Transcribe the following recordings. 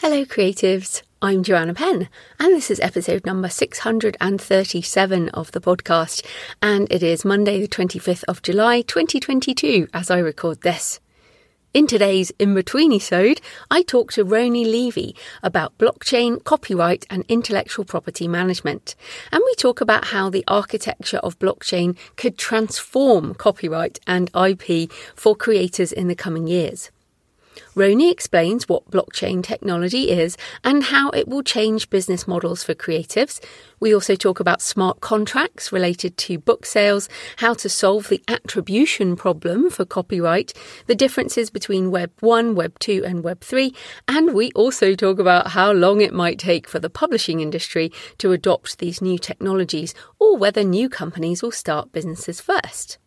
Hello, creatives. I'm Joanna Penn, and this is episode number 637 of the podcast. And it is Monday, the 25th of July, 2022, as I record this. In today's In Between episode, I talk to Roanie Levy about blockchain, copyright, and intellectual property management. And we talk about how the architecture of blockchain could transform copyright and IP for creators in the coming years. Roanie explains what blockchain technology is and how it will change business models for creatives. We also talk about smart contracts related to book sales, how to solve the attribution problem for copyright, the differences between Web 1, Web 2, and Web 3, and we also talk about how long it might take for the publishing industry to adopt these new technologies or whether new companies will start businesses first.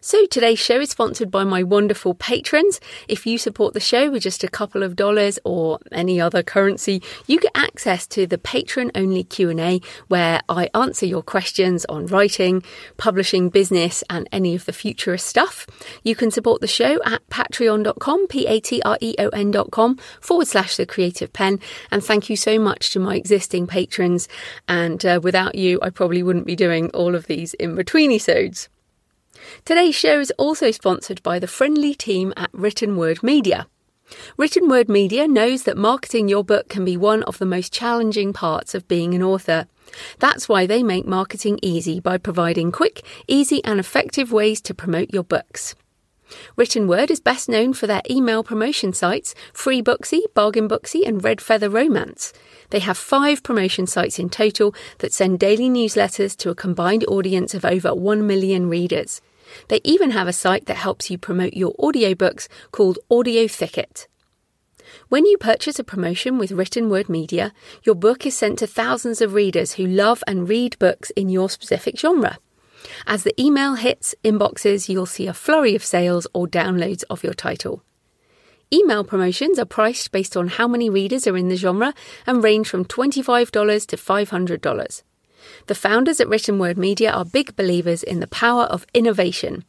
So today's show is sponsored by my wonderful patrons. If you support the show with just a couple of dollars or any other currency, you get access to the patron only Q&A where I answer your questions on writing, publishing, business and any of the futurist stuff. You can support the show at patreon.com, p-a-t-r-e-o-n.com forward slash the creative penn. And thank you so much to my existing patrons. And uh, without you, I probably wouldn't be doing all of these in between episodes. Today's show is also sponsored by the friendly team at Written Word Media. Written Word Media knows that marketing your book can be one of the most challenging parts of being an author. That's why they make marketing easy by providing quick, easy, and effective ways to promote your books. Written Word is best known for their email promotion sites Free Booksy, Bargain Booksy, and Red Feather Romance. They have five promotion sites in total that send daily newsletters to a combined audience of over 1 million readers. They even have a site that helps you promote your audiobooks called Audio Thicket. When you purchase a promotion with Written Word Media, your book is sent to thousands of readers who love and read books in your specific genre. As the email hits inboxes, you'll see a flurry of sales or downloads of your title. Email promotions are priced based on how many readers are in the genre and range from $25 to $500. The founders at Written Word Media are big believers in the power of innovation.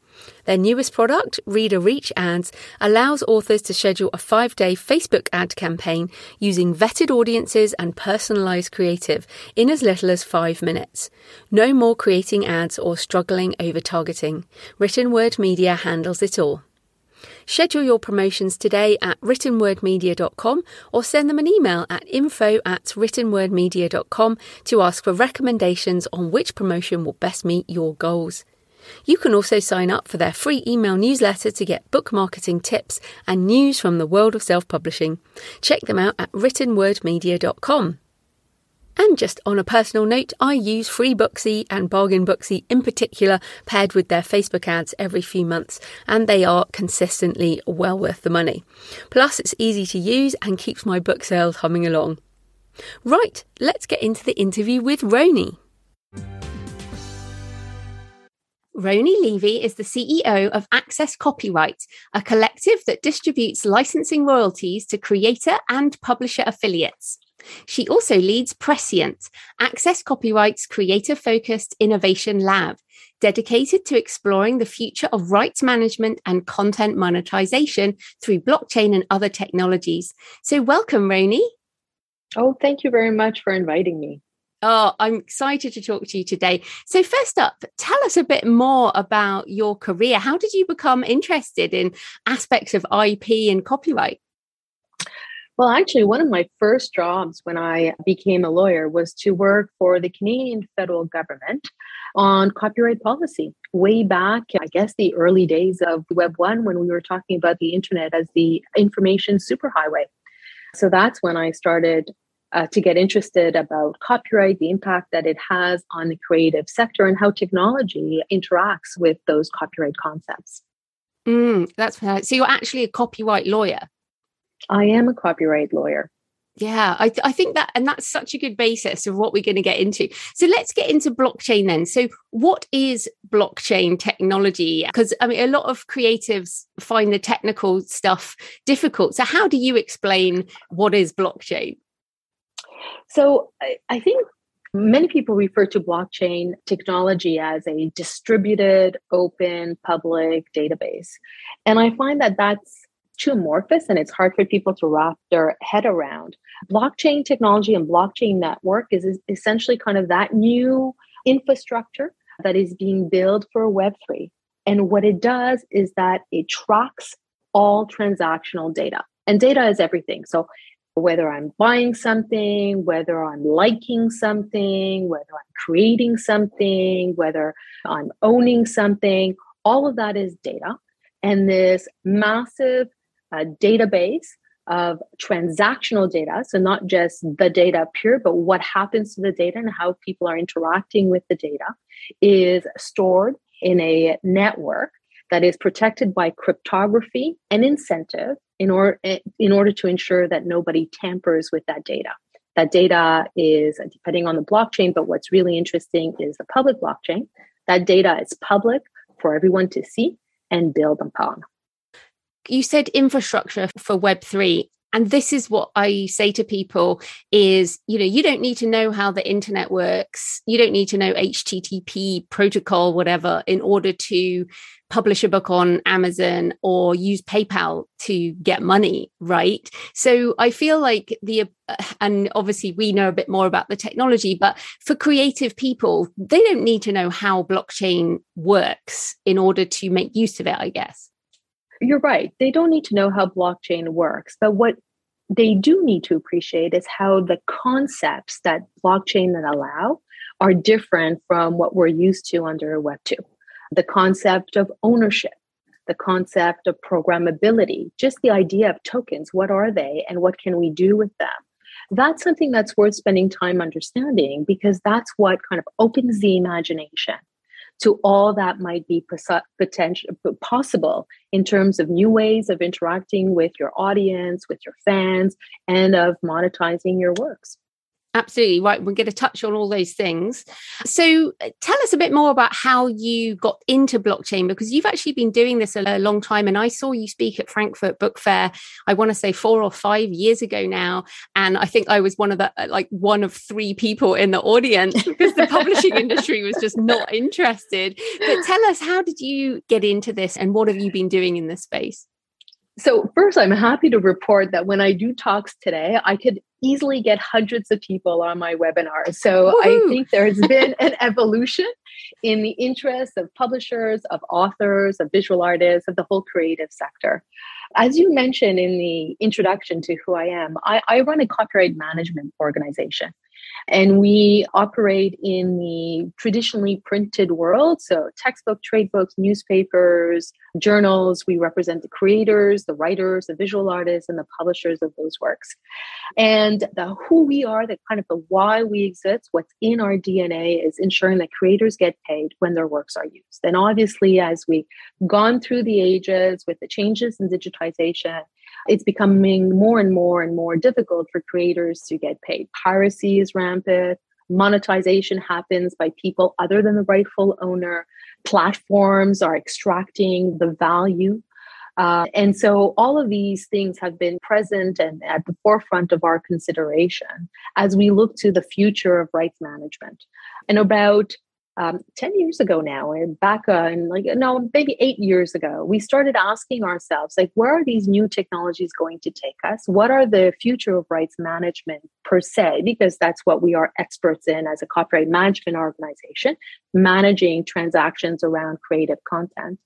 Their newest product, Reader Reach Ads, allows authors to schedule a five day Facebook ad campaign using vetted audiences and personalized creative in as little as five minutes. No more creating ads or struggling over targeting. Written Word Media handles it all. Schedule your promotions today at writtenwordmedia.com or send them an email at info at writtenwordmedia.com to ask for recommendations on which promotion will best meet your goals. You can also sign up for their free email newsletter to get book marketing tips and news from the world of self publishing. Check them out at writtenwordmedia.com. And just on a personal note, I use Free Booksy and Bargain Booksy in particular, paired with their Facebook ads every few months, and they are consistently well worth the money. Plus, it's easy to use and keeps my book sales humming along. Right, let's get into the interview with Roanie. Roanie Levy is the CEO of Access Copyright, a collective that distributes licensing royalties to creator and publisher affiliates. She also leads Prescient, Access Copyright's creator focused innovation lab, dedicated to exploring the future of rights management and content monetization through blockchain and other technologies. So, welcome, Roanie. Oh, thank you very much for inviting me. Oh, I'm excited to talk to you today. So, first up, tell us a bit more about your career. How did you become interested in aspects of IP and copyright? Well, actually, one of my first jobs when I became a lawyer was to work for the Canadian federal government on copyright policy way back, I guess, the early days of Web 1 when we were talking about the internet as the information superhighway. So that's when I started uh, to get interested about copyright, the impact that it has on the creative sector, and how technology interacts with those copyright concepts. Mm, that's so you're actually a copyright lawyer. I am a copyright lawyer. Yeah, I, th- I think that, and that's such a good basis of what we're going to get into. So let's get into blockchain then. So, what is blockchain technology? Because I mean, a lot of creatives find the technical stuff difficult. So, how do you explain what is blockchain? So, I, I think many people refer to blockchain technology as a distributed, open, public database. And I find that that's too amorphous and it's hard for people to wrap their head around. Blockchain technology and blockchain network is essentially kind of that new infrastructure that is being built for Web3. And what it does is that it tracks all transactional data. And data is everything. So whether I'm buying something, whether I'm liking something, whether I'm creating something, whether I'm owning something, all of that is data. And this massive uh, database of transactional data. So, not just the data pure, but what happens to the data and how people are interacting with the data is stored in a network that is protected by cryptography and incentive in, or, in order to ensure that nobody tampers with that data. That data is depending on the blockchain, but what's really interesting is the public blockchain. That data is public for everyone to see and build upon you said infrastructure for web3 and this is what i say to people is you know you don't need to know how the internet works. You don't need to know http protocol whatever in order to publish a book on amazon or use paypal to get money right? So i feel like the uh, and obviously we know a bit more about the technology but for creative people they don't need to know how blockchain works in order to make use of it i guess you're right. They don't need to know how blockchain works, but what they do need to appreciate is how the concepts that blockchain that allow are different from what we're used to under Web 2. The concept of ownership, the concept of programmability, just the idea of tokens. What are they and what can we do with them? That's something that's worth spending time understanding because that's what kind of opens the imagination to all that might be potential possible in terms of new ways of interacting with your audience, with your fans, and of monetizing your works. Absolutely right. We're going to touch on all those things. So, uh, tell us a bit more about how you got into blockchain because you've actually been doing this a long time. And I saw you speak at Frankfurt Book Fair, I want to say four or five years ago now. And I think I was one of the, uh, like, one of three people in the audience because the publishing industry was just not interested. But tell us, how did you get into this and what have you been doing in this space? So, first, I'm happy to report that when I do talks today, I could easily get hundreds of people on my webinar. So, Woo-hoo! I think there's been an evolution in the interests of publishers, of authors, of visual artists, of the whole creative sector. As you mentioned in the introduction to who I am, I, I run a copyright management organization. And we operate in the traditionally printed world. So, textbook, trade books, newspapers, journals. We represent the creators, the writers, the visual artists, and the publishers of those works. And the who we are, the kind of the why we exist, what's in our DNA is ensuring that creators get paid when their works are used. And obviously, as we've gone through the ages with the changes in digitization, it's becoming more and more and more difficult for creators to get paid. Piracy is rampant. Monetization happens by people other than the rightful owner. Platforms are extracting the value. Uh, and so all of these things have been present and at the forefront of our consideration as we look to the future of rights management. And about um, 10 years ago now, and back uh, in like, no, maybe eight years ago, we started asking ourselves, like, where are these new technologies going to take us? What are the future of rights management per se? Because that's what we are experts in as a copyright management organization, managing transactions around creative content.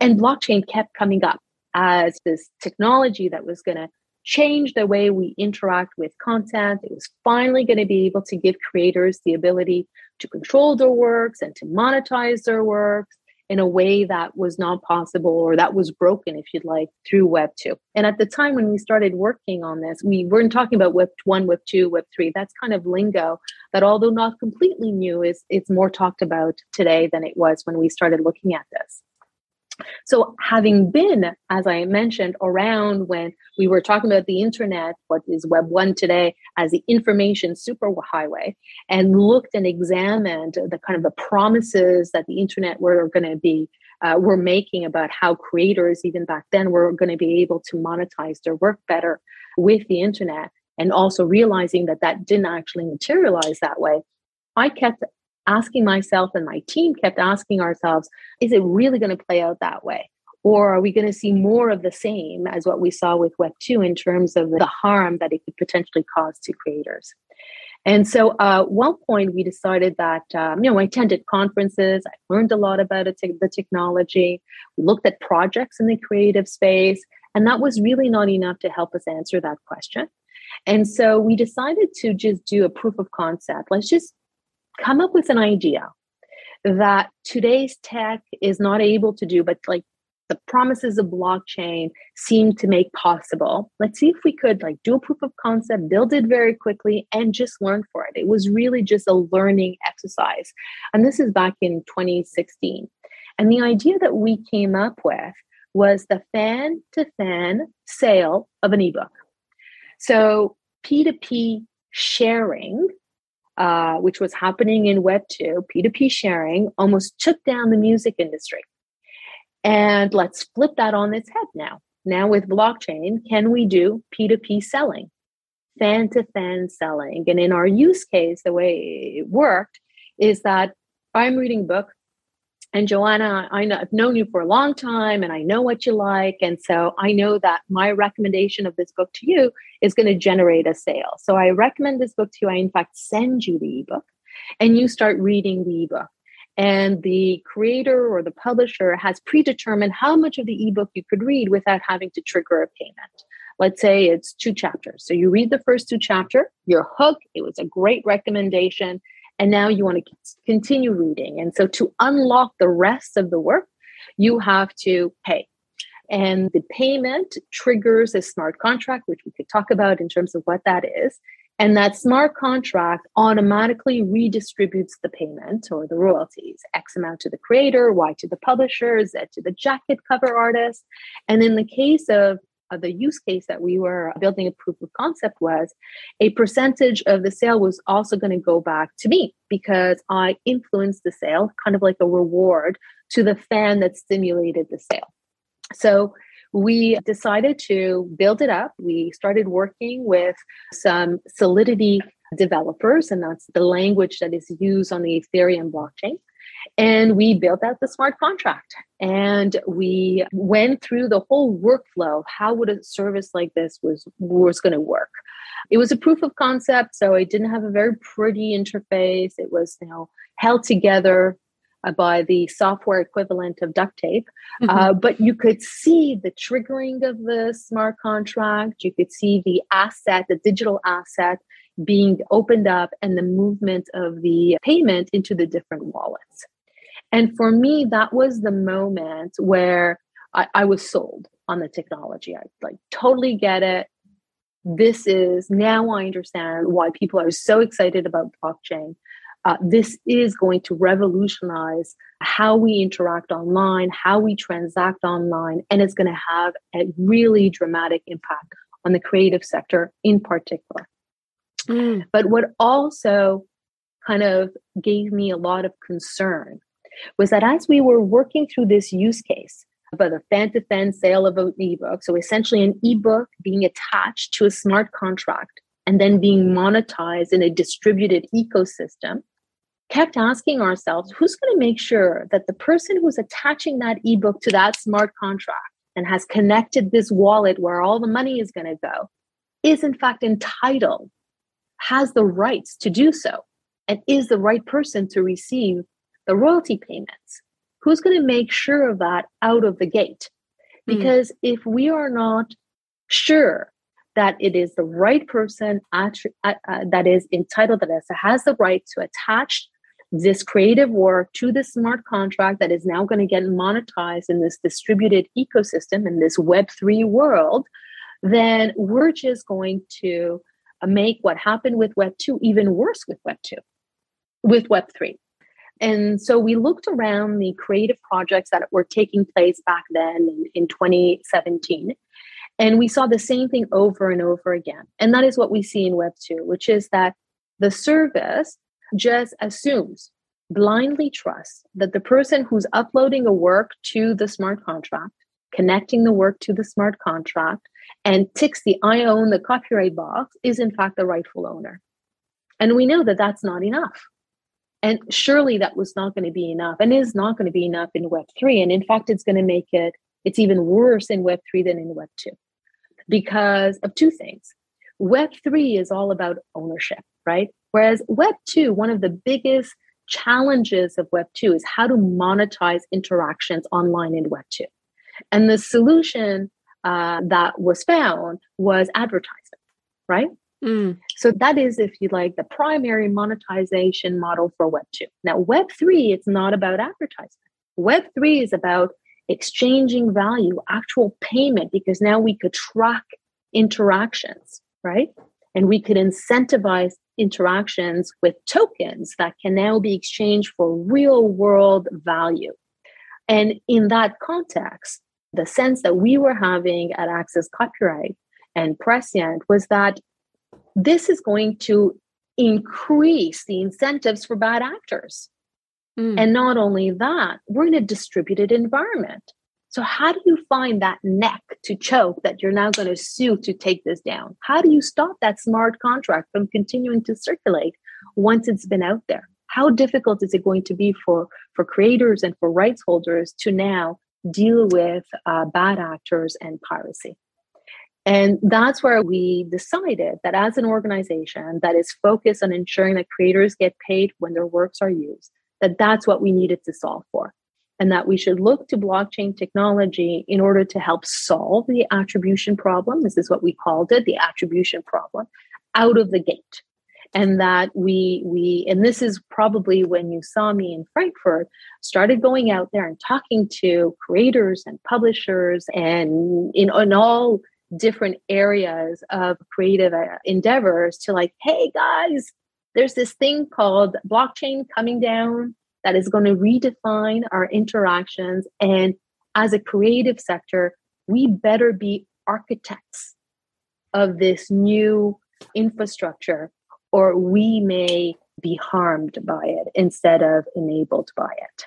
And blockchain kept coming up as this technology that was going to change the way we interact with content. It was finally going to be able to give creators the ability to control their works and to monetize their works in a way that was not possible or that was broken, if you'd like, through Web 2. And at the time when we started working on this, we weren't talking about Web 1, Web 2, Web 3. That's kind of lingo that, although not completely new, is it's more talked about today than it was when we started looking at this. So, having been, as I mentioned, around when we were talking about the internet, what is Web 1 today, as the information superhighway, and looked and examined the kind of the promises that the internet were going to be, uh, were making about how creators, even back then, were going to be able to monetize their work better with the internet, and also realizing that that didn't actually materialize that way. I kept asking myself and my team kept asking ourselves, is it really going to play out that way? Or are we going to see more of the same as what we saw with Web 2 in terms of the harm that it could potentially cause to creators? And so uh, one point, we decided that, um, you know, I attended conferences, I learned a lot about it, the technology, looked at projects in the creative space, and that was really not enough to help us answer that question. And so we decided to just do a proof of concept. Let's just come up with an idea that today's tech is not able to do, but like the promises of blockchain seem to make possible. Let's see if we could like do a proof of concept, build it very quickly, and just learn for it. It was really just a learning exercise. And this is back in 2016. And the idea that we came up with was the fan to fan sale of an ebook. So P2P sharing uh, which was happening in Web 2, P2P sharing, almost took down the music industry. And let's flip that on its head now. Now, with blockchain, can we do P2P selling, fan to fan selling? And in our use case, the way it worked is that I'm reading a book, and Joanna, I know, I've known you for a long time and I know what you like. And so I know that my recommendation of this book to you is going to generate a sale. So I recommend this book to you. I, in fact, send you the ebook and you start reading the ebook. And the creator or the publisher has predetermined how much of the ebook you could read without having to trigger a payment. Let's say it's two chapters. So you read the first two chapter, you're hooked. It was a great recommendation and now you want to continue reading. And so to unlock the rest of the work, you have to pay. And the payment triggers a smart contract, which we could talk about in terms of what that is. And that smart contract automatically redistributes the payment or the royalties X amount to the creator, Y to the publisher, Z to the jacket cover artist. And in the case of uh, the use case that we were building a proof of concept was a percentage of the sale was also going to go back to me because I influenced the sale, kind of like a reward to the fan that stimulated the sale. So we decided to build it up. We started working with some Solidity developers, and that's the language that is used on the Ethereum blockchain. And we built out the smart contract and we went through the whole workflow of how would a service like this was, was going to work. It was a proof of concept, so it didn't have a very pretty interface. It was, you know, held together by the software equivalent of duct tape. Mm-hmm. Uh, but you could see the triggering of the smart contract. You could see the asset, the digital asset being opened up and the movement of the payment into the different wallets. And for me, that was the moment where I, I was sold on the technology. I like totally get it. This is now I understand why people are so excited about blockchain. Uh, this is going to revolutionize how we interact online, how we transact online, and it's going to have a really dramatic impact on the creative sector in particular. Mm. But what also kind of gave me a lot of concern was that as we were working through this use case about a fan to fan sale of an ebook, so essentially an ebook being attached to a smart contract and then being monetized in a distributed ecosystem, kept asking ourselves who's going to make sure that the person who's attaching that ebook to that smart contract and has connected this wallet where all the money is going to go is in fact entitled has the rights to do so and is the right person to receive the royalty payments. Who's going to make sure of that out of the gate? Hmm. Because mm. if we are not sure that it is the right person uh, uh, that is entitled, that has the right to attach this creative work to the smart contract that is now going to get monetized in this distributed ecosystem in this Web3 world, then we're just going to make what happened with Web 2 even worse with Web 2, with Web 3. And so we looked around the creative projects that were taking place back then in, in 2017. And we saw the same thing over and over again. And that is what we see in Web 2, which is that the service just assumes, blindly trusts that the person who's uploading a work to the smart contract, connecting the work to the smart contract, and ticks the I own the copyright box is in fact the rightful owner. And we know that that's not enough. And surely that was not going to be enough and is not going to be enough in Web3. And in fact, it's going to make it, it's even worse in Web3 than in Web2 because of two things. Web3 is all about ownership, right? Whereas Web2, one of the biggest challenges of Web2 is how to monetize interactions online in Web2. And the solution uh, that was found was advertising, right? Mm. So that is, if you like, the primary monetization model for Web 2. Now, Web 3, it's not about advertisement. Web 3 is about exchanging value, actual payment, because now we could track interactions, right? And we could incentivize interactions with tokens that can now be exchanged for real world value. And in that context, the sense that we were having at Access Copyright and Prescient was that this is going to increase the incentives for bad actors. Mm. And not only that, we're in a distributed environment. So, how do you find that neck to choke that you're now going to sue to take this down? How do you stop that smart contract from continuing to circulate once it's been out there? How difficult is it going to be for, for creators and for rights holders to now deal with uh, bad actors and piracy? And that's where we decided that as an organization that is focused on ensuring that creators get paid when their works are used, that that's what we needed to solve for. And that we should look to blockchain technology in order to help solve the attribution problem. This is what we called it, the attribution problem, out of the gate. And that we we and this is probably when you saw me in Frankfurt, started going out there and talking to creators and publishers and in, in all different areas of creative uh, endeavors to like, hey guys, there's this thing called blockchain coming down that is going to redefine our interactions. And as a creative sector, we better be architects of this new infrastructure, or we may be harmed by it instead of enabled by it.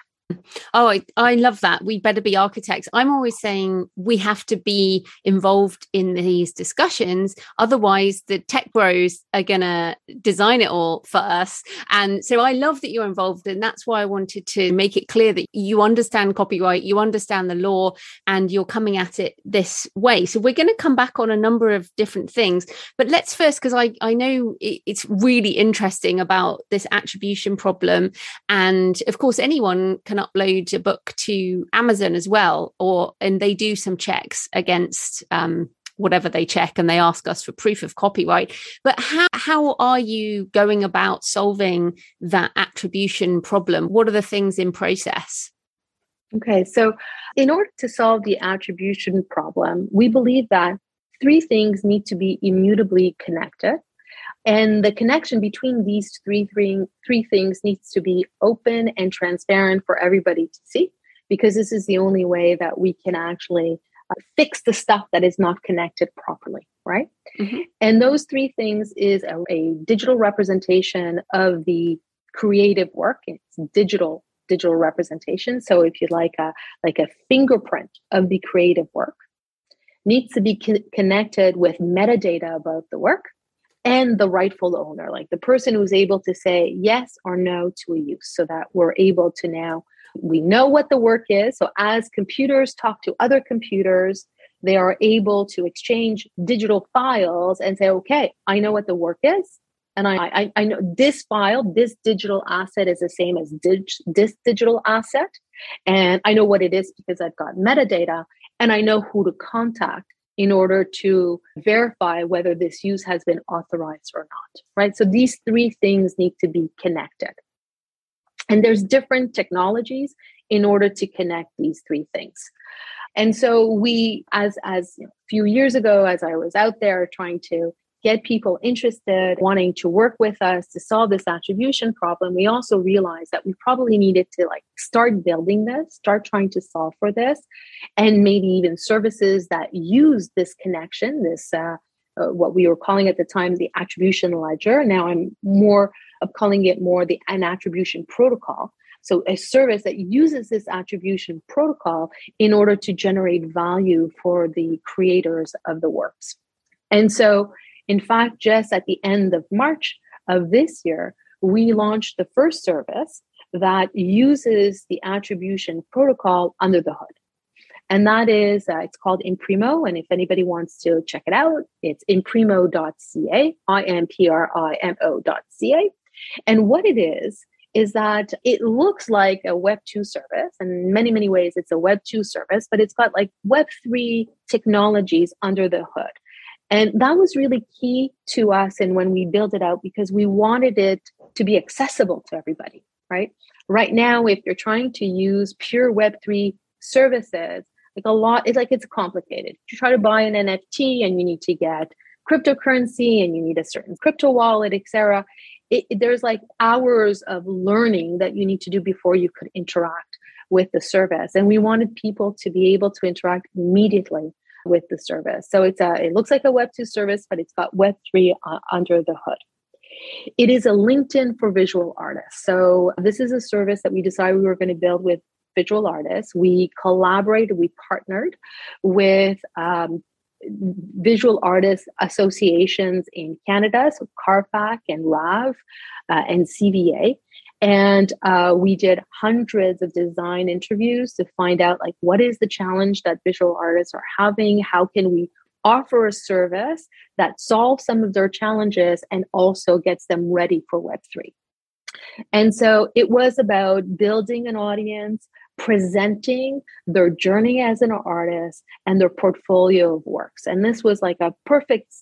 Oh, I, I love that. We better be architects. I'm always saying we have to be involved in these discussions. Otherwise, the tech bros are going to design it all for us. And so I love that you're involved. And that's why I wanted to make it clear that you understand copyright, you understand the law, and you're coming at it this way. So we're going to come back on a number of different things. But let's first, because I, I know it's really interesting about this attribution problem. And of course, anyone can upload a book to Amazon as well, or and they do some checks against um, whatever they check and they ask us for proof of copyright. But how, how are you going about solving that attribution problem? What are the things in process? Okay, so in order to solve the attribution problem, we believe that three things need to be immutably connected. And the connection between these three, three, three things needs to be open and transparent for everybody to see, because this is the only way that we can actually uh, fix the stuff that is not connected properly, right? Mm-hmm. And those three things is a, a digital representation of the creative work. It's digital digital representation. So if you like a like a fingerprint of the creative work, needs to be co- connected with metadata about the work and the rightful owner, like the person who's able to say yes or no to a use, so that we're able to now, we know what the work is. So as computers talk to other computers, they are able to exchange digital files and say, okay, I know what the work is. And I, I, I know this file, this digital asset is the same as dig, this digital asset. And I know what it is because I've got metadata and I know who to contact in order to verify whether this use has been authorized or not, right? So these three things need to be connected. And there's different technologies in order to connect these three things. And so we, as as a few years ago, as I was out there trying to get people interested, wanting to work with us to solve this attribution problem, we also realized that we probably needed to like start building this, start trying to solve for this, and maybe even services that use this connection, this uh, uh, what we were calling at the time the attribution ledger. Now I'm more of calling it more the an attribution protocol. So a service that uses this attribution protocol in order to generate value for the creators of the works. And so in fact, just at the end of March of this year, we launched the first service that uses the attribution protocol under the hood. And that is, uh, it's called Imprimo. And if anybody wants to check it out, it's imprimo.ca, I M P R I M O.ca. And what it is, is that it looks like a Web 2 service. And in many, many ways, it's a Web 2 service, but it's got like Web 3 technologies under the hood. And that was really key to us and when we built it out because we wanted it to be accessible to everybody, right? Right now, if you're trying to use pure Web3 services, like a lot, it's like it's complicated. You try to buy an NFT and you need to get cryptocurrency and you need a certain crypto wallet, etc. There's like hours of learning that you need to do before you could interact with the service. And we wanted people to be able to interact immediately with the service. So it's a it looks like a Web two service, but it's got Web three uh, under the hood. It is a LinkedIn for visual artists. So this is a service that we decided we were going to build with visual artists. We collaborated, we partnered with um, visual artists associations in Canada, so CARFAC and RAV uh, and CVA. And uh, we did hundreds of design interviews to find out like what is the challenge that visual artists are having? How can we offer a service that solves some of their challenges and also gets them ready for Web3? And so it was about building an audience, presenting their journey as an artist and their portfolio of works. And this was like a perfect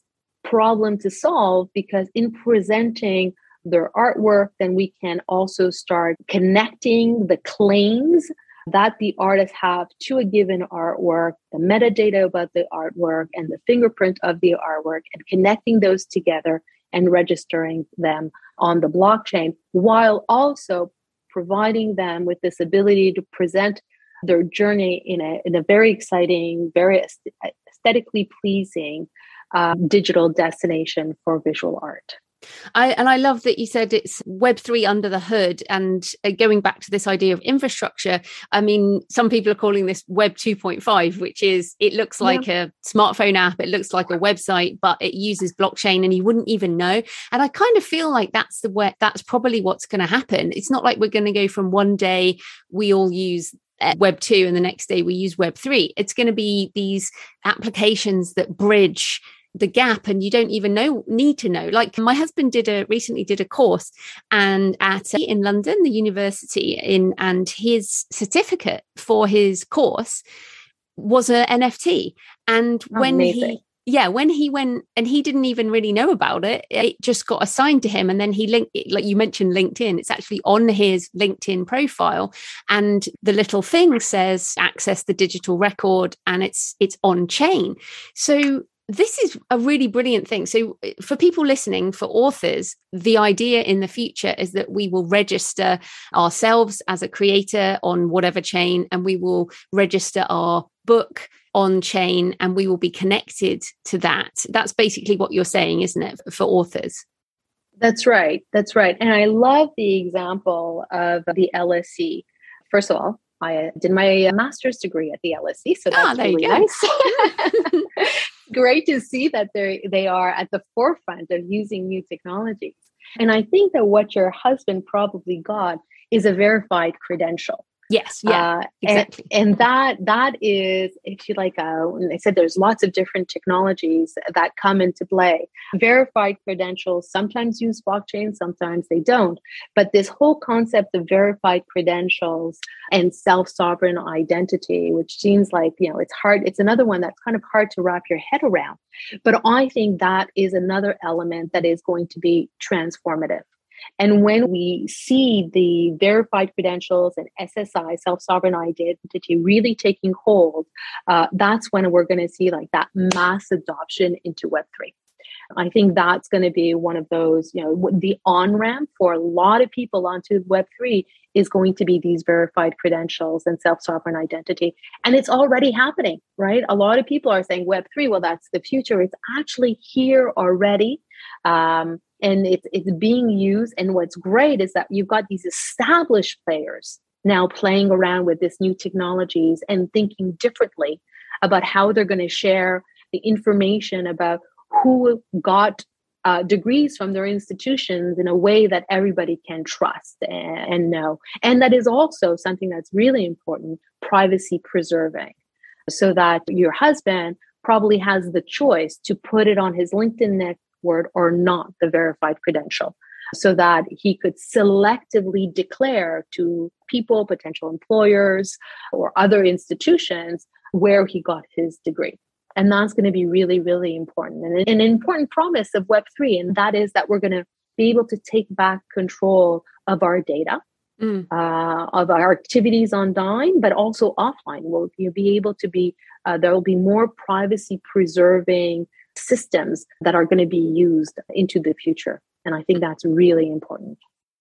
problem to solve because in presenting their artwork, then we can also start connecting the claims that the artists have to a given artwork, the metadata about the artwork, and the fingerprint of the artwork, and connecting those together and registering them on the blockchain, while also providing them with this ability to present their journey in a, in a very exciting, very aesthetically pleasing uh, digital destination for visual art. I, and I love that you said it's Web3 under the hood. And uh, going back to this idea of infrastructure, I mean, some people are calling this Web 2.5, which is it looks like yeah. a smartphone app, it looks like a website, but it uses blockchain and you wouldn't even know. And I kind of feel like that's the way that's probably what's going to happen. It's not like we're going to go from one day we all use uh, web 2 and the next day we use web 3 it's going to be these applications that bridge the gap and you don't even know need to know. Like my husband did a recently did a course and at in london the university in and his certificate for his course was a nft and oh, when Amazing. he yeah when he went and he didn't even really know about it it just got assigned to him and then he linked it like you mentioned linkedin it's actually on his linkedin profile and the little thing says access the digital record and it's it's on chain. So this is a really brilliant thing. So, eh, for people listening, for authors, the idea in the future is that we will register ourselves as a creator on whatever chain, and we will register our book on chain, and we will be connected to that. That's basically what you're saying, isn't it, for authors? That's right. That's right. And I love the example of the LSE. First of all, I did my master's degree at the LSE, so ah, that's really nice. great to see that they they are at the forefront of using new technologies. And I think that what your husband probably got is a verified credential. Yes, yeah, uh, exactly. And, and, that that is, if you like, uh, I said there's lots of different technologies that come into play. Verified credentials sometimes use blockchain, sometimes they don't. But this whole concept of verified credentials and self-sovereign identity, which seems like you know, it's hard. It's another one that's kind of hard to wrap your head around. But I think that is another element that is going to be transformative and when we see the verified credentials and SSI, self sovereign identity, really taking hold, uh, that's when we're going to see like that mass adoption into Web3. I think that's going to be one of those, you know, the on ramp for a lot of people onto Web3 is going to be these verified credentials and self sovereign identity. And it's already happening, right? A lot of people are saying Web3, well, that's the future. It's actually here already. Um, and it's, it's being used. And what's great is that you've got these established players now playing around with this new technologies and thinking differently about how they're going to share the information about who got uh, degrees from their institutions in a way that everybody can trust and, and know. And that is also something that's really important privacy preserving, so that your husband probably has the choice to put it on his LinkedIn network or not, the verified credential, so that he could selectively declare to people, potential employers, or other institutions where he got his degree. And that's going to be really, really important and an important promise of Web3. And that is that we're going to be able to take back control of our data, mm. uh, of our activities online, but also offline. We'll you'll be able to be, uh, there will be more privacy preserving systems that are going to be used into the future. And I think that's really important.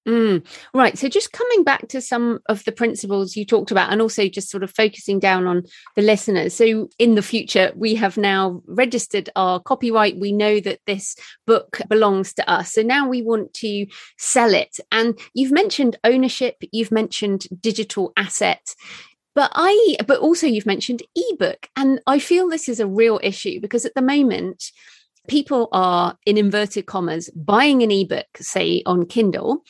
Mm, right. So, just coming back to some of the principles you talked about, and also just sort of focusing down on the listeners. So, in the future, we have now registered our copyright. We know that this book belongs to us. So, now we want to sell it. And you've mentioned ownership, you've mentioned digital asset. But I, but also you've mentioned ebook. And I feel this is a real issue because at the moment, people are in inverted commas buying an ebook, say on Kindle,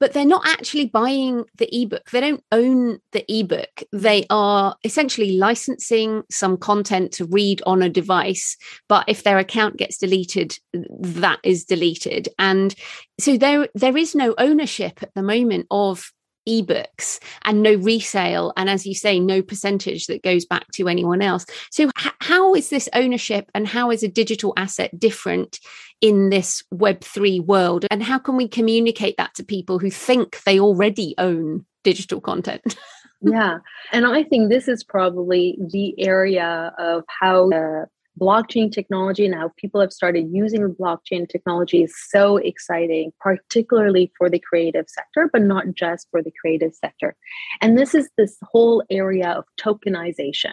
but they're not actually buying the ebook. They don't own the ebook. They are essentially licensing some content to read on a device. But if their account gets deleted, that is deleted. And so there, there is no ownership at the moment of ebooks and no resale and as you say no percentage that goes back to anyone else. So h- how is this ownership and how is a digital asset different in this web3 world? And how can we communicate that to people who think they already own digital content? Yeah and i think this is probably the area of how the blockchain technology and how people have started using blockchain technology is so exciting, particularly for the creative sector, but not just for the creative sector. And this is this whole area of tokenization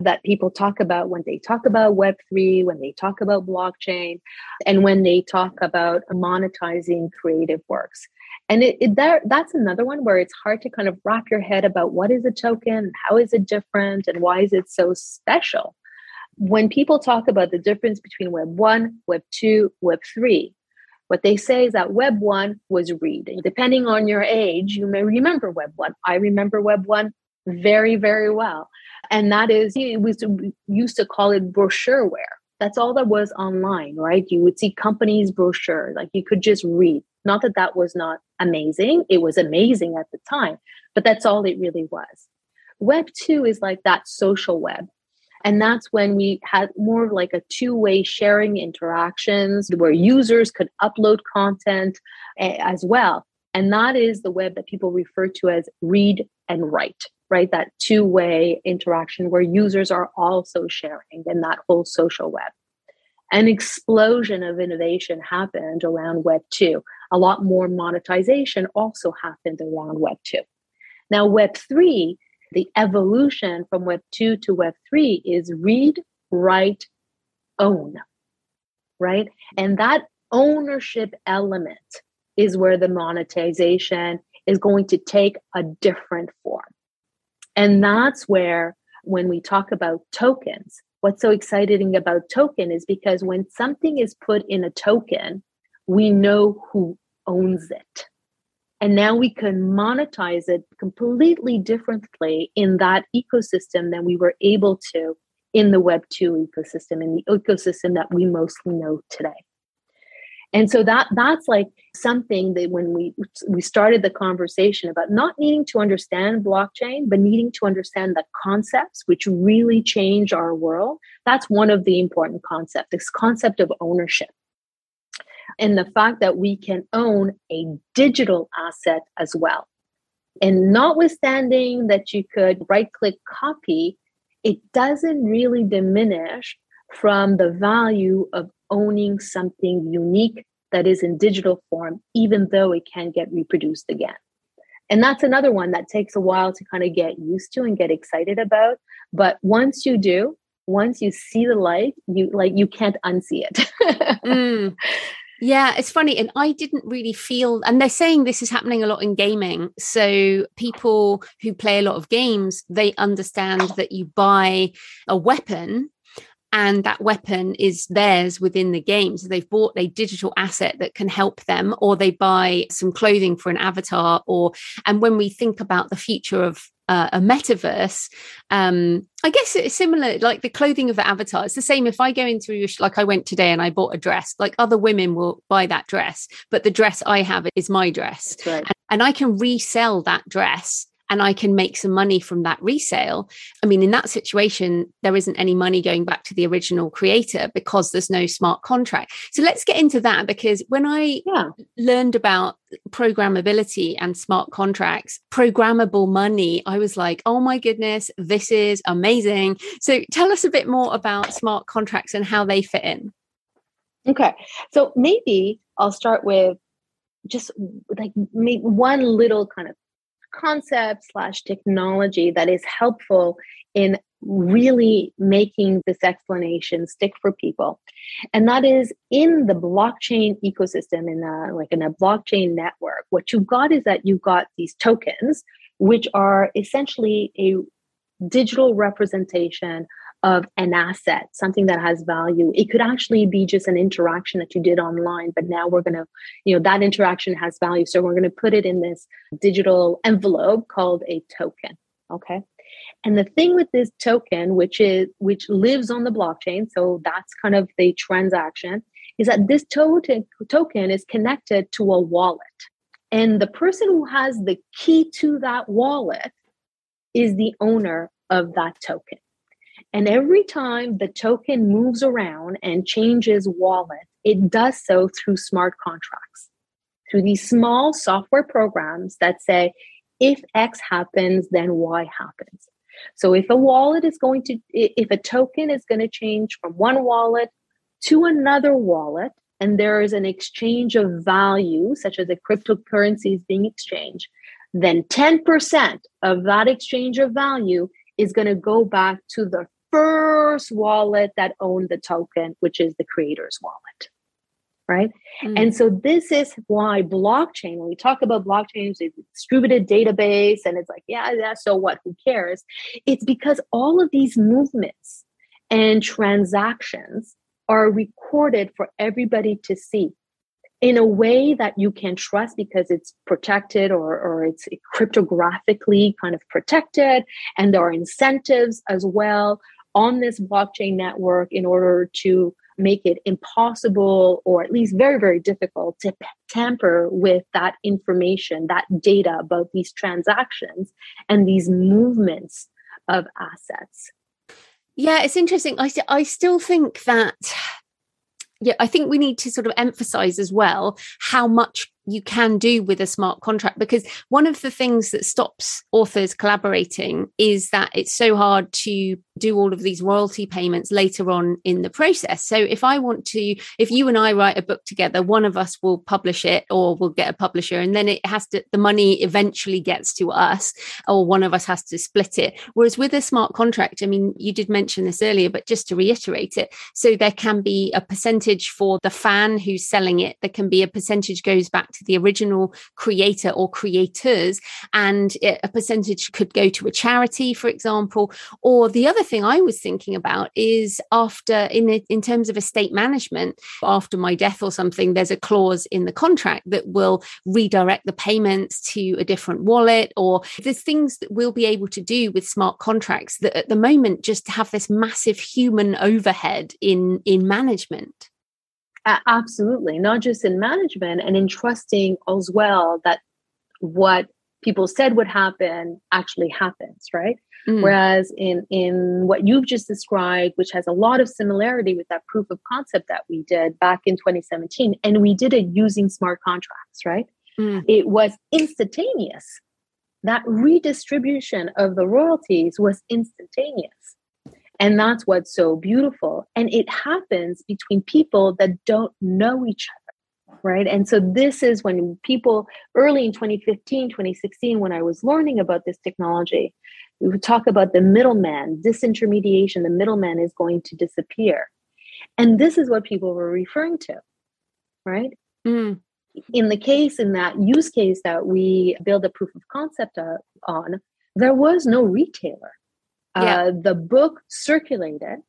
that people talk about when they talk about Web3, when they talk about blockchain, and when they talk about monetizing creative works. And it, it, there, that's another one where it's hard to kind of wrap your head about what is a token, how is it different, and why is it so special when people talk about the difference between Web 1, Web 2, Web 3, what they say is that Web 1 was reading. Depending on your age, you may remember Web 1. I remember Web 1 very, very well. And that is, we used to call it brochureware. That's all that was online, right? You would see companies' brochure, like you could just read. Not that that was not amazing, it was amazing at the time, but that's all it really was. Web 2 is like that social web and that's when we had more of like a two way sharing interactions where users could upload content eh, as well. And that is the web that people refer to as read and write, right? That two way interaction where users are also sharing in that whole social web. An explosion of innovation happened around Web 2. A lot more monetization also happened around Web 2. Now, Web 3 the evolution from Web 2 to Web 3 is read, write, own, right? And that ownership element is where the monetization is going to take a different form. And that's where, when we talk about tokens, what's so exciting about token is because when something is put in a token, we know who owns it. And now we can monetize it completely differently in that ecosystem than we were able to in the Web 2 ecosystem, in the ecosystem that we mostly know today. And so that that's like something that when we we started the conversation about not needing to understand blockchain, but needing to understand the concepts which really change our world. That's one of the important concepts, this concept of ownership and the fact that we can own a digital asset as well. And notwithstanding that you could right click copy, it doesn't really diminish from the value of owning something unique that is in digital form, even though it can get reproduced again. And that's another one that takes a while to kind of get used to and get excited about. But once you do, once you see the light, you like you can't unsee it. mm. Yeah, it's funny. And I didn't really feel, and they're saying this is happening a lot in gaming. So people who play a lot of games, they understand that you buy a weapon and that weapon is theirs within the game. So they've bought a digital asset that can help them, or they buy some clothing for an avatar. Or, and when we think about the future of uh, a metaverse, um, I guess it's similar, like the clothing of the avatar. It's the same if I go into, like I went today and I bought a dress, like other women will buy that dress, but the dress I have is my dress. Right. And, and I can resell that dress and I can make some money from that resale. I mean, in that situation, there isn't any money going back to the original creator because there's no smart contract. So let's get into that because when I yeah. learned about programmability and smart contracts, programmable money, I was like, oh my goodness, this is amazing. So tell us a bit more about smart contracts and how they fit in. Okay. So maybe I'll start with just like maybe one little kind of concept slash technology that is helpful in really making this explanation stick for people. And that is in the blockchain ecosystem in a like in a blockchain network what you've got is that you've got these tokens which are essentially a digital representation of an asset, something that has value. It could actually be just an interaction that you did online, but now we're going to, you know, that interaction has value. So we're going to put it in this digital envelope called a token. Okay. And the thing with this token, which is which lives on the blockchain, so that's kind of the transaction, is that this token token is connected to a wallet. And the person who has the key to that wallet is the owner of that token. And every time the token moves around and changes wallet, it does so through smart contracts, through these small software programs that say, if X happens, then Y happens. So if a wallet is going to, if a token is going to change from one wallet to another wallet, and there is an exchange of value, such as a cryptocurrency is being exchanged, then 10% of that exchange of value is going to go back to the first wallet that owned the token, which is the creator's wallet. Right. Mm. And so this is why blockchain, when we talk about blockchains, it's a distributed database, and it's like, yeah, yeah, so what? Who cares? It's because all of these movements and transactions are recorded for everybody to see in a way that you can trust because it's protected or, or it's cryptographically kind of protected and there are incentives as well on this blockchain network in order to make it impossible or at least very, very difficult to tamper with that information, that data about these transactions and these movements of assets. Yeah, it's interesting. I, I still think that yeah, I think we need to sort of emphasize as well how much you can do with a smart contract because one of the things that stops authors collaborating is that it's so hard to do all of these royalty payments later on in the process. So if I want to, if you and I write a book together, one of us will publish it or we'll get a publisher and then it has to, the money eventually gets to us or one of us has to split it. Whereas with a smart contract, I mean, you did mention this earlier, but just to reiterate it, so there can be a percentage for the fan who's selling it. There can be a percentage goes back to the original creator or creators and a percentage could go to a charity, for example. Or the other thing I was thinking about is after, in, in terms of estate management, after my death or something, there's a clause in the contract that will redirect the payments to a different wallet, or there's things that we'll be able to do with smart contracts that at the moment just have this massive human overhead in in management. Absolutely, not just in management and in trusting as well that what people said would happen actually happens, right? Mm. Whereas in in what you've just described, which has a lot of similarity with that proof of concept that we did back in 2017, and we did it using smart contracts, right? Mm. It was instantaneous. That redistribution of the royalties was instantaneous. And that's what's so beautiful. And it happens between people that don't know each other. Right. And so this is when people early in 2015, 2016, when I was learning about this technology, we would talk about the middleman, disintermediation, the middleman is going to disappear. And this is what people were referring to, right? Mm. In the case, in that use case that we build a proof of concept on, there was no retailer. Yeah. Uh, the book circulated.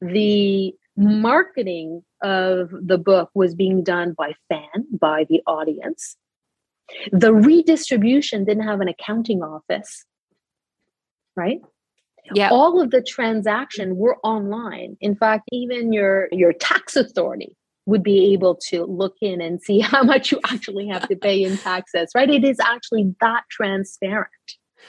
The marketing of the book was being done by fan, by the audience. The redistribution didn't have an accounting office, right? Yeah. All of the transaction were online. In fact, even your your tax authority would be able to look in and see how much you actually have to pay in taxes, right? It is actually that transparent.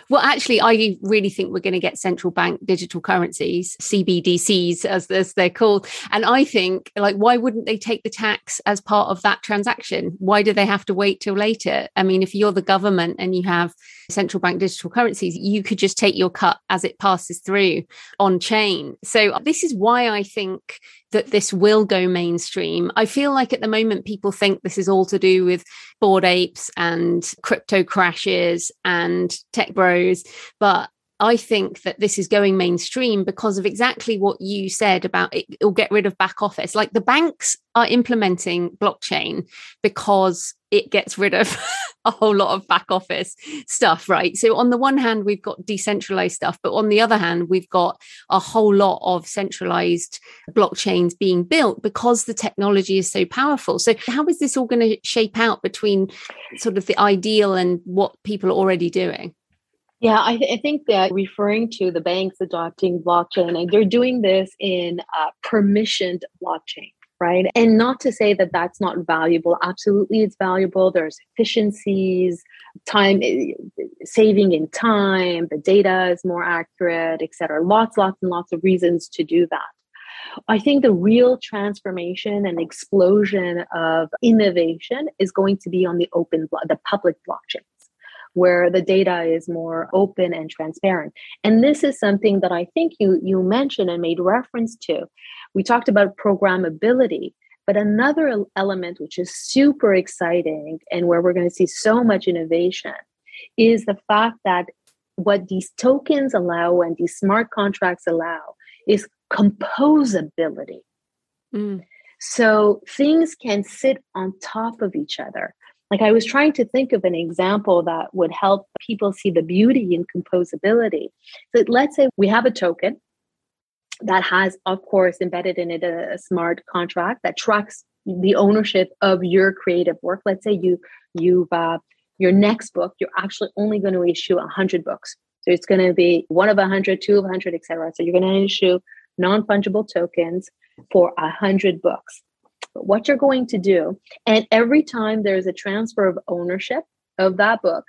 Well, actually, I really think we're going to get central bank digital currencies, CBDCs, as, they're called. And I think, like, why wouldn't they take the tax as part of that transaction? Why do they have to wait till later? I mean, if you're the government and you have central bank digital currencies, you could just take your cut as it passes through on chain. So, this is why I think that this will go mainstream. I feel like at the moment people think this is all to do with bored apes and crypto crashes and tech bros, but I think that this is going mainstream because of exactly what you said about it, will get rid of back office. Like the banks are implementing blockchain because it gets rid of a whole lot of back office stuff, right? So, on the one hand, we've got decentralized stuff, but on the other hand, we've got a whole lot of centralized blockchains being built because the technology is so powerful. So, how is this all going to shape out between sort of the ideal and what people are already doing? Yeah, I, th- I, think that referring to the banks adopting blockchain, and they're doing this in uh, permissioned blockchain, right? And not to say that that's not valuable. Absolutely, it's valuable. There's efficiencies, time eh, saving in time, the data is more accurate, et cetera. Lots, lots, and lots of reasons to do that. I think the real transformation and explosion of innovation is going to be on the open, the public blockchain where the data is more open and transparent. And this is something that I think you you mentioned and made reference to. We talked about programmability, but another element which is super exciting and where we're going to see so much innovation is the fact that what these tokens allow and these smart contracts allow is composability. Mm. So things can sit on top of each other. Like I was trying to think of an example that would help people see the beauty in composability. So let's say we have a token that has, of course, embedded in it a, a smart contract that tracks the ownership of your creative work. Let's say you you've uh, your next book, you're actually only going to issue 100 books. So it's going to be one of 100, two of 100, etc. So you're going to issue non-fungible tokens for 100 books what you're going to do. And every time there's a transfer of ownership of that book,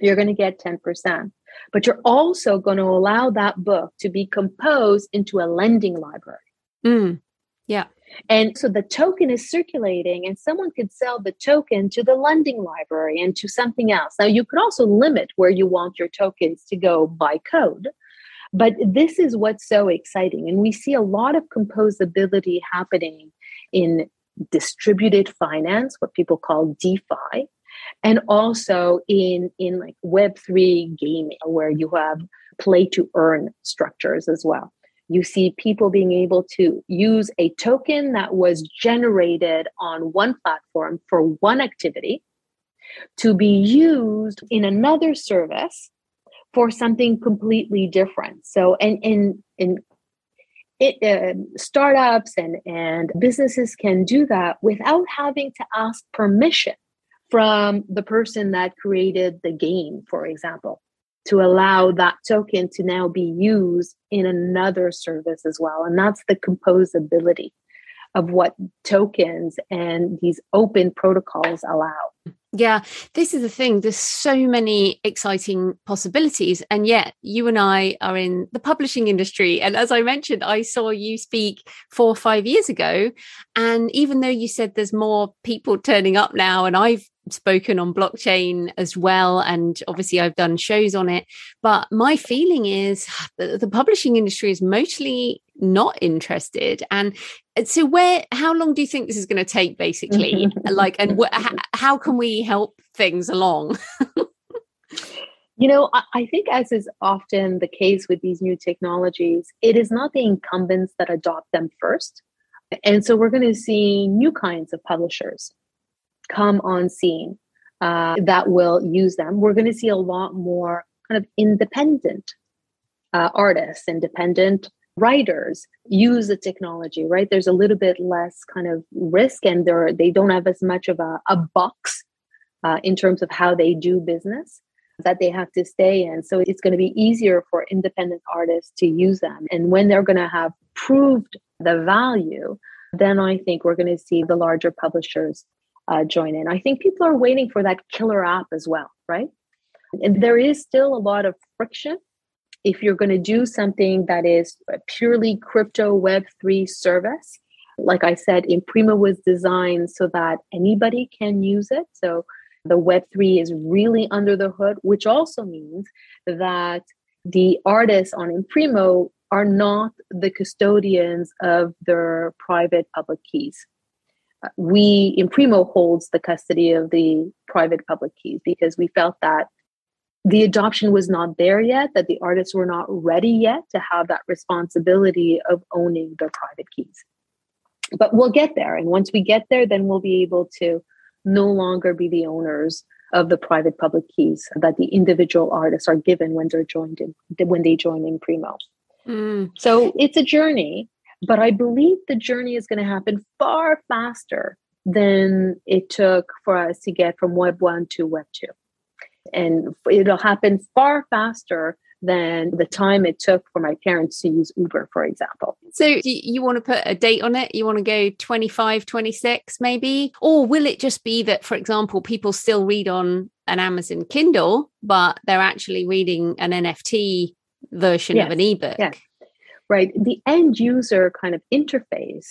you're going to get 10%. But you're also going to allow that book to be composed into a lending library. Mm, yeah. And so the token is circulating, and someone could sell the token to the lending library and to something else. Now, you could also limit where you want your tokens to go by code. But this is what's so exciting. And we see a lot of composability happening in distributed finance, what people call DeFi, and also in in like Web3 gaming, where you have play to earn structures as well. You see people being able to use a token that was generated on one platform for one activity to be used in another service for something completely different. So, and in in it, uh, startups and, and businesses can do that without having to ask permission from the person that created the game, for example, to allow that token to now be used in another service as well. And that's the composability of what tokens and these open protocols allow. Yeah, this is the thing. There's so many exciting possibilities. And yet, you and I are in the publishing industry. And as I mentioned, I saw you speak four or five years ago. And even though you said there's more people turning up now, and I've spoken on blockchain as well. And obviously, I've done shows on it. But my feeling is the publishing industry is mostly not interested. And so, where, how long do you think this is going to take, basically? like, and wh- how can we help things along? You know, I think, as is often the case with these new technologies, it is not the incumbents that adopt them first. And so we're going to see new kinds of publishers come on scene uh, that will use them. We're going to see a lot more kind of independent uh, artists, independent writers use the technology, right? There's a little bit less kind of risk and they're, they don't have as much of a, a box uh, in terms of how they do business that they have to stay in. So it's going to be easier for independent artists to use them. And when they're going to have proved the value, then I think we're going to see the larger publishers uh, join in. I think people are waiting for that killer app as well, right? And there is still a lot of friction. If you're going to do something that is purely crypto Web3 service, like I said, Imprimo was designed so that anybody can use it. So the Web3 is really under the hood, which also means that the artists on Imprimo are not the custodians of their private public keys. Uh, Imprimo holds the custody of the private public keys because we felt that the adoption was not there yet, that the artists were not ready yet to have that responsibility of owning their private keys. But we'll get there. And once we get there, then we'll be able to no longer be the owners of the private public keys that the individual artists are given when they're joined in when they join Imprimo. Mm. So it's a journey, but I believe the journey is going to happen far faster than it took for us to get from Web 1 to Web 2. And it'll happen far faster than the time it took for my parents to use Uber, for example. So, you, you want to put a date on it? You want to go 25, 26 maybe? Or will it just be that, for example, people still read on an Amazon Kindle, but they're actually reading an NFT version yes. of an ebook? Yeah. Right. The end user kind of interface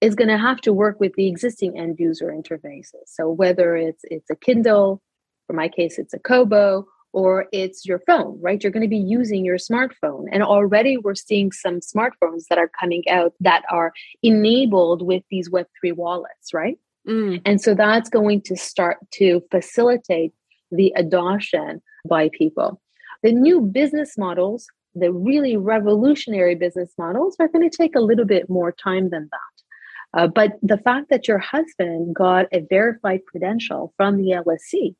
is going to have to work with the existing end user interfaces. So whether it's it's a Kindle, for my case, it's a Kobo, or it's your phone, right? You're going to be using your smartphone. And already we're seeing some smartphones that are coming out that are enabled with these Web3 wallets, right? Mm. And so that's going to start to facilitate the adoption by people. The new business models, the really revolutionary business models, are going to take a little bit more time than that. Uh, but the fact that your husband got a verified credential from the LSC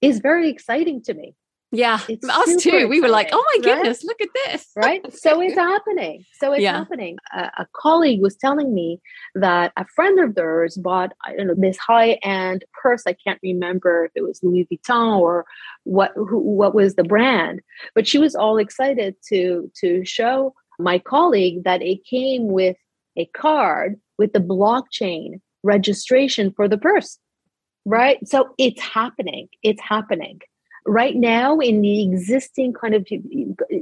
is very exciting to me. Yeah, it's us too. We were like, "Oh my goodness, right? look at this!" right. So it's happening. So it's yeah. happening. A, a, colleague was telling me that a friend of theirs bought, I don't know, this high-end purse. I can't remember if it was Louis Vuitton or what. Who, what was the brand? But she was all excited to to show my colleague that it came with a card with the blockchain registration for the purse right? So it's happening. It's happening right now in the existing kind of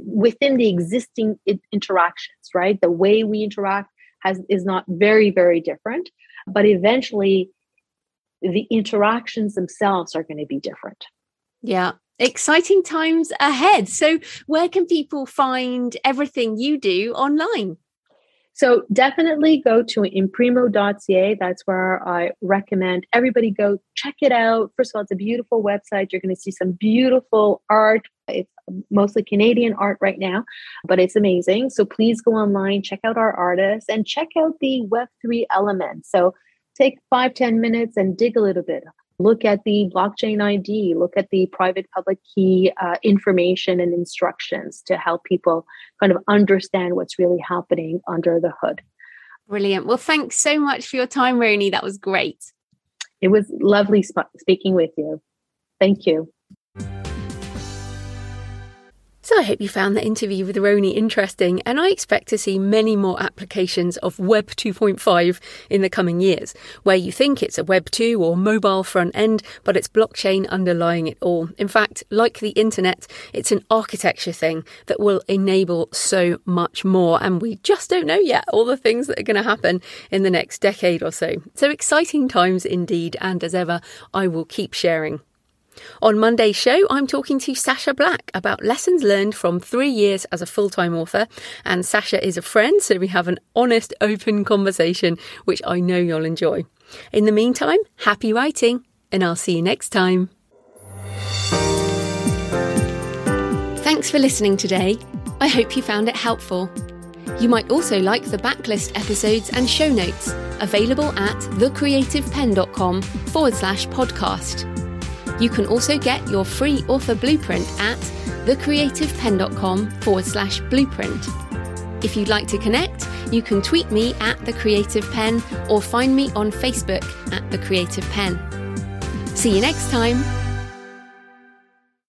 within the existing interactions, right? The way we interact has is not very very different, but eventually the interactions themselves are going to be different. Yeah. Exciting times ahead. So, where can people find everything you do online? So definitely go to imprimo.ca. That's where I recommend everybody go check it out. First of all, it's a beautiful website. You're going to see some beautiful art. It's mostly Canadian art right now, but it's amazing. So please go online, check out our artists, and check out the Web3 elements. So take five ten minutes and dig a little bit look at the blockchain ID, look at the private public key uh, information and instructions to help people kind of understand what's really happening under the hood. Brilliant. Well, thanks so much for your time, Roanie. That was great. It was lovely sp- speaking with you. Thank you. So I hope you found the interview with Roanie interesting, and I expect to see many more applications of Web 2.5 in the coming years, where you think it's a Web 2 or mobile front end, but it's blockchain underlying it all. In fact, like the internet, it's an architecture thing that will enable so much more, and we just don't know yet all the things that are going to happen in the next decade or so. So exciting times indeed, and as ever, I will keep sharing. On Monday's show, I'm talking to Sasha Black about lessons learned from three years as a full time author. And Sasha is a friend, so we have an honest, open conversation, which I know you'll enjoy. In the meantime, happy writing, and I'll see you next time. Thanks for listening today. I hope you found it helpful. You might also like the backlist episodes and show notes available at thecreativepenn.com forward slash podcast. You can also get your free author blueprint at thecreativepenn.com forward slash blueprint. If you'd like to connect, you can tweet me at The Creative Penn or find me on Facebook at The Creative Penn. See you next time.